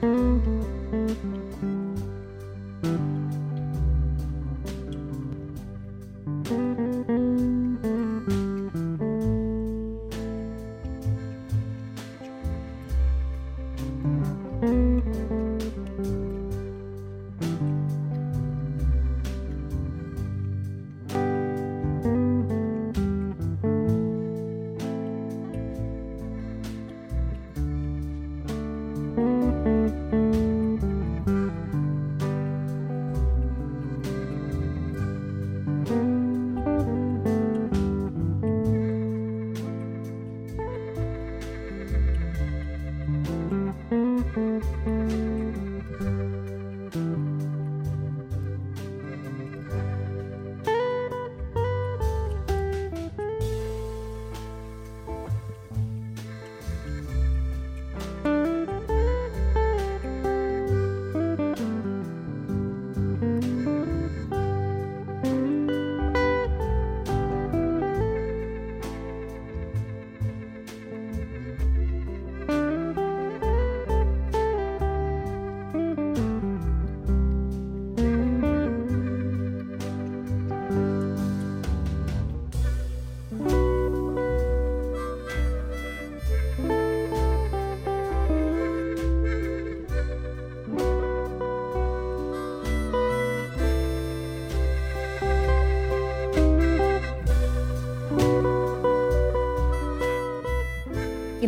Bye.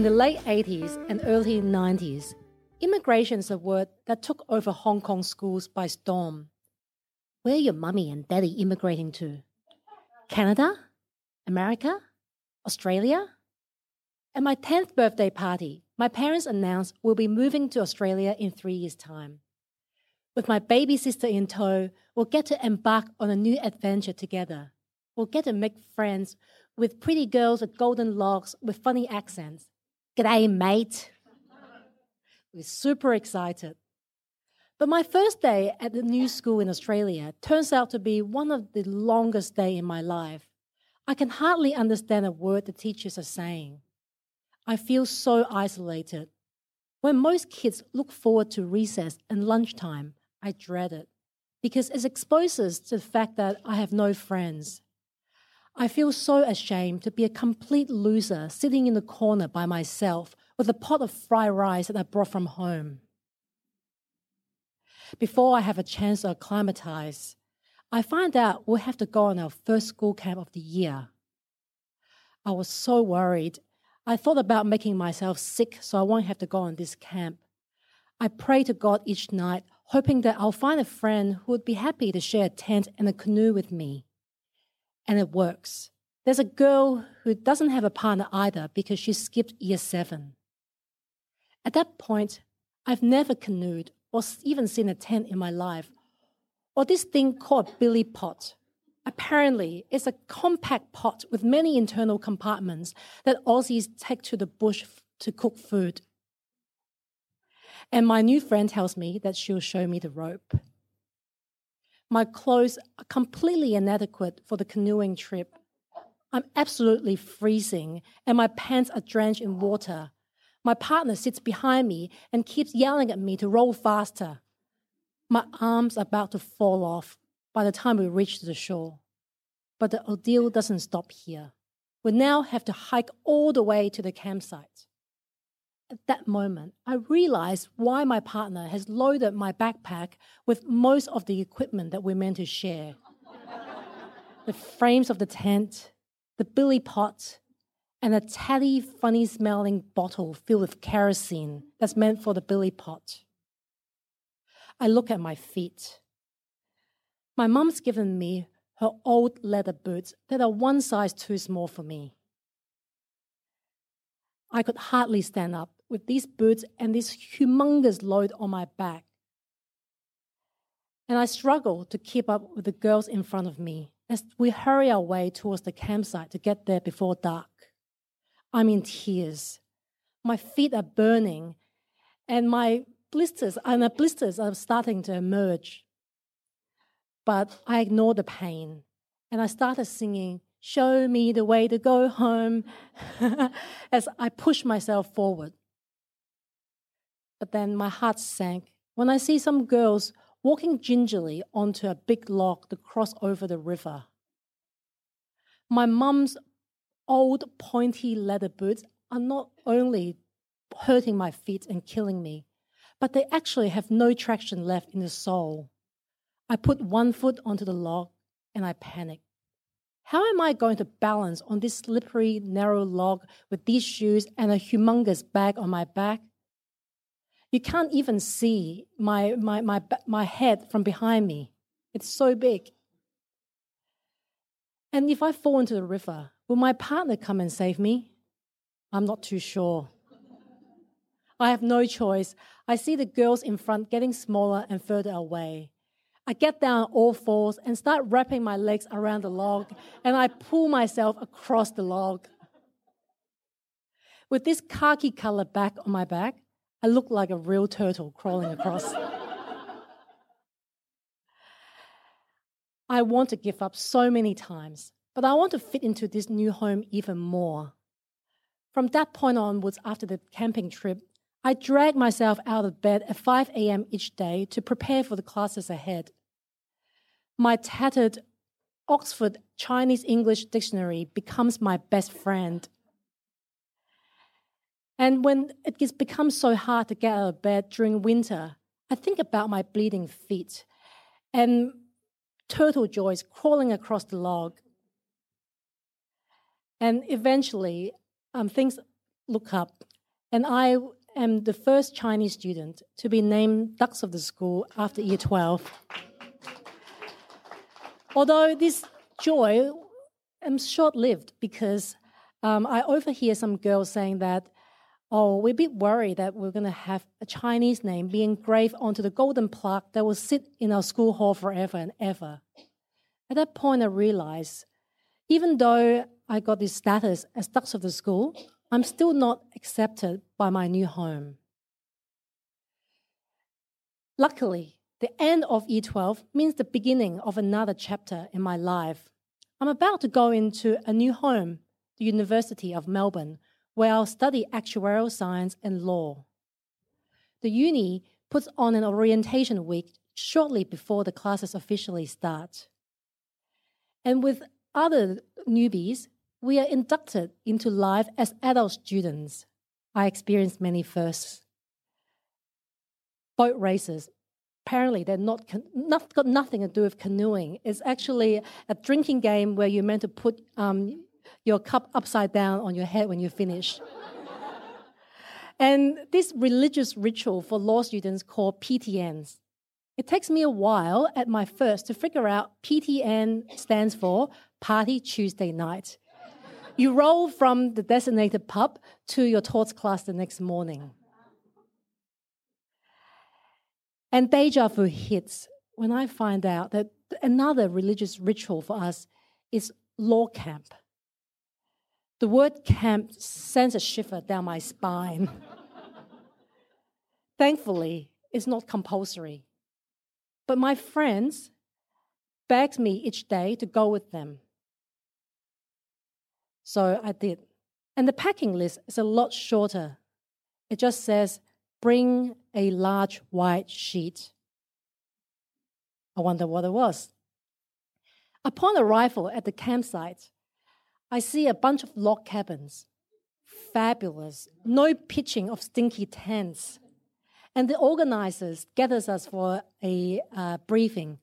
In the late 80s and early 90s, immigration is a word that took over Hong Kong schools by storm. Where are your mummy and daddy immigrating to? Canada? America? Australia? At my 10th birthday party, my parents announced we'll be moving to Australia in three years' time. With my baby sister in tow, we'll get to embark on a new adventure together. We'll get to make friends with pretty girls with golden locks with funny accents G'day, mate. We're super excited. But my first day at the new school in Australia turns out to be one of the longest days in my life. I can hardly understand a word the teachers are saying. I feel so isolated. When most kids look forward to recess and lunchtime, I dread it because it exposes to the fact that I have no friends. I feel so ashamed to be a complete loser sitting in the corner by myself with a pot of fried rice that I brought from home. Before I have a chance to acclimatize, I find out we'll have to go on our first school camp of the year. I was so worried. I thought about making myself sick so I won't have to go on this camp. I pray to God each night, hoping that I'll find a friend who would be happy to share a tent and a canoe with me and it works. There's a girl who doesn't have a partner either because she skipped year seven. At that point, I've never canoed or even seen a tent in my life, or this thing called billy pot. Apparently, it's a compact pot with many internal compartments that Aussies take to the bush to cook food. And my new friend tells me that she'll show me the rope. My clothes are completely inadequate for the canoeing trip. I'm absolutely freezing, and my pants are drenched in water. My partner sits behind me and keeps yelling at me to roll faster. My arms are about to fall off by the time we reach the shore. But the ordeal doesn't stop here. We now have to hike all the way to the campsite. At that moment, I realized why my partner has loaded my backpack with most of the equipment that we're meant to share the frames of the tent, the billy pot, and a tatty, funny smelling bottle filled with kerosene that's meant for the billy pot. I look at my feet. My mum's given me her old leather boots that are one size too small for me. I could hardly stand up with these boots and this humongous load on my back. And I struggle to keep up with the girls in front of me as we hurry our way towards the campsite to get there before dark. I'm in tears. My feet are burning, and my blisters and the blisters are starting to emerge. But I ignore the pain, and I started singing, Show me the way to go home, as I push myself forward. But then my heart sank when I see some girls walking gingerly onto a big log to cross over the river. My mum's old pointy leather boots are not only hurting my feet and killing me, but they actually have no traction left in the sole. I put one foot onto the log and I panic. How am I going to balance on this slippery, narrow log with these shoes and a humongous bag on my back? You can't even see my, my, my, my head from behind me. It's so big. And if I fall into the river, will my partner come and save me? I'm not too sure. I have no choice. I see the girls in front getting smaller and further away. I get down on all fours and start wrapping my legs around the log, and I pull myself across the log. With this khaki color back on my back, I look like a real turtle crawling across. I want to give up so many times, but I want to fit into this new home even more. From that point onwards, after the camping trip, I drag myself out of bed at 5 a.m. each day to prepare for the classes ahead. My tattered Oxford Chinese English dictionary becomes my best friend. And when it gets becomes so hard to get out of bed during winter, I think about my bleeding feet and turtle joys crawling across the log. And eventually, um, things look up, and I am the first Chinese student to be named Dux of the school after year 12. Although this joy is short lived because um, I overhear some girls saying that, oh, we're a bit worried that we're going to have a Chinese name being engraved onto the golden plaque that will sit in our school hall forever and ever. At that point, I realized even though I got this status as Dux of the school, I'm still not accepted by my new home. Luckily, the end of E12 means the beginning of another chapter in my life. I'm about to go into a new home, the University of Melbourne, where I'll study actuarial science and law. The uni puts on an orientation week shortly before the classes officially start. And with other newbies, we are inducted into life as adult students. I experienced many firsts. Boat races, apparently they're not, not, got nothing to do with canoeing. It's actually a drinking game where you're meant to put um, your cup upside down on your head when you finish. and this religious ritual for law students called PTNs. It takes me a while at my first to figure out PTN stands for Party Tuesday Night. You roll from the designated pub to your torts class the next morning. And deja vu hits when I find out that another religious ritual for us is law camp. The word camp sends a shiver down my spine. Thankfully, it's not compulsory. But my friends begged me each day to go with them. So I did. And the packing list is a lot shorter. It just says Bring a large white sheet. I wonder what it was. Upon arrival at the campsite, I see a bunch of log cabins. Fabulous. No pitching of stinky tents. And the organizers gathers us for a uh, briefing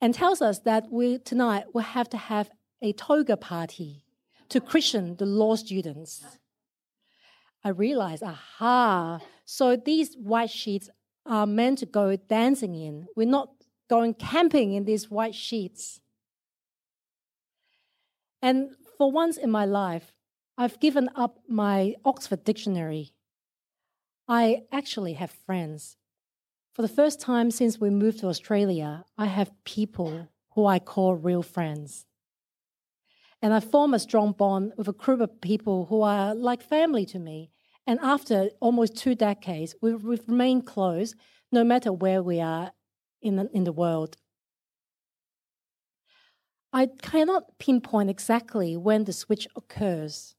and tells us that we tonight will have to have a toga party to christen the law students. I realize, aha, so these white sheets are meant to go dancing in. We're not going camping in these white sheets. And for once in my life, I've given up my Oxford dictionary. I actually have friends. For the first time since we moved to Australia, I have people who I call real friends. And I form a strong bond with a group of people who are like family to me. And after almost two decades, we've, remained close no matter where we are in the, in the world. I cannot pinpoint exactly when the switch occurs,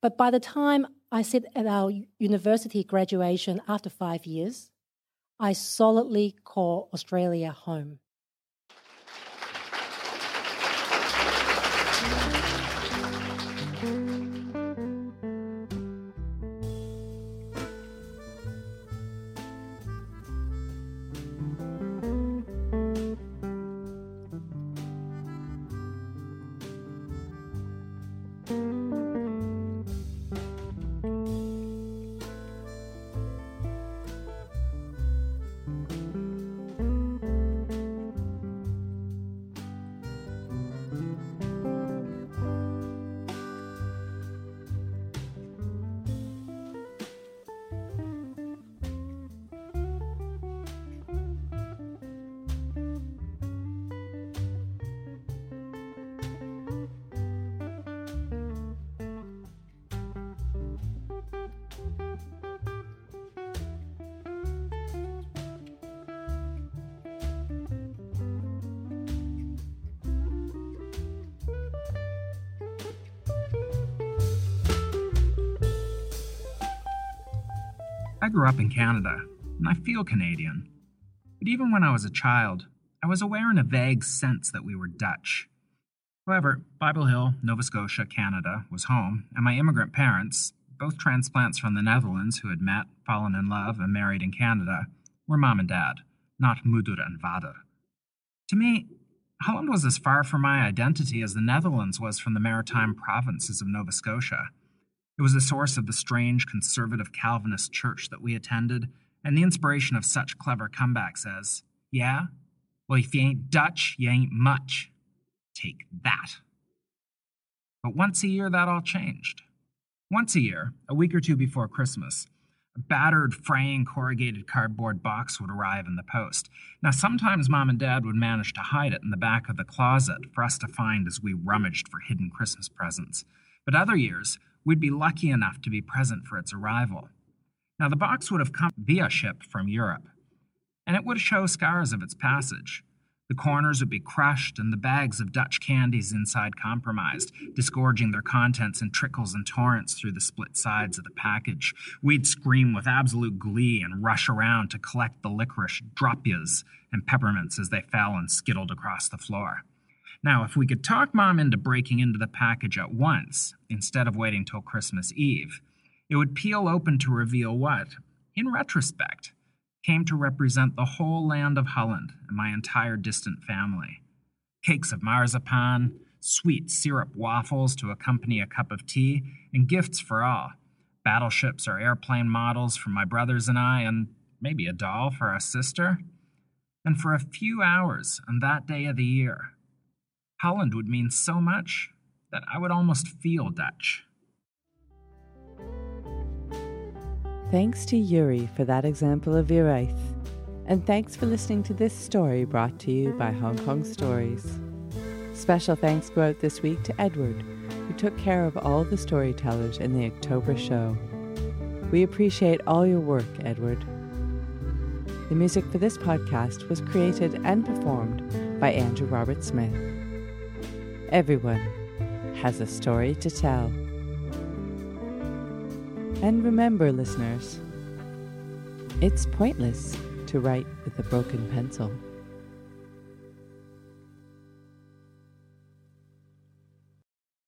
But by the time I sit at our university graduation after five years, I solidly call Australia home. I grew up in Canada, and I feel Canadian. But even when I was a child, I was aware in a vague sense that we were Dutch. However, Bible Hill, Nova Scotia, Canada, was home, and my immigrant parents, both transplants from the Netherlands who had met, fallen in love, and married in Canada, were mom and dad, not moeder and vader. To me, Holland was as far from my identity as the Netherlands was from the maritime provinces of Nova Scotia. It was the source of the strange conservative Calvinist church that we attended, and the inspiration of such clever comebacks as, Yeah? Well, if you ain't Dutch, you ain't much. Take that. But once a year, that all changed. Once a year, a week or two before Christmas, a battered, fraying corrugated cardboard box would arrive in the post. Now, sometimes mom and dad would manage to hide it in the back of the closet for us to find as we rummaged for hidden Christmas presents. But other years, we'd be lucky enough to be present for its arrival. Now, the box would have come via ship from Europe, and it would show scars of its passage. The corners would be crushed and the bags of Dutch candies inside compromised, disgorging their contents in trickles and torrents through the split sides of the package. We'd scream with absolute glee and rush around to collect the licorice dropjes and peppermints as they fell and skittled across the floor. Now, if we could talk mom into breaking into the package at once, instead of waiting till Christmas Eve, it would peel open to reveal what, in retrospect, came to represent the whole land of Holland and my entire distant family. Cakes of marzipan, sweet syrup waffles to accompany a cup of tea, and gifts for all battleships or airplane models for my brothers and I, and maybe a doll for our sister. And for a few hours on that day of the year, Holland would mean so much that I would almost feel Dutch. Thanks to Yuri for that example of Viraith. And thanks for listening to this story brought to you by Hong Kong Stories. Special thanks go out this week to Edward, who took care of all the storytellers in the October show. We appreciate all your work, Edward. The music for this podcast was created and performed by Andrew Robert Smith. Everyone has a story to tell. And remember, listeners, it's pointless to write with a broken pencil.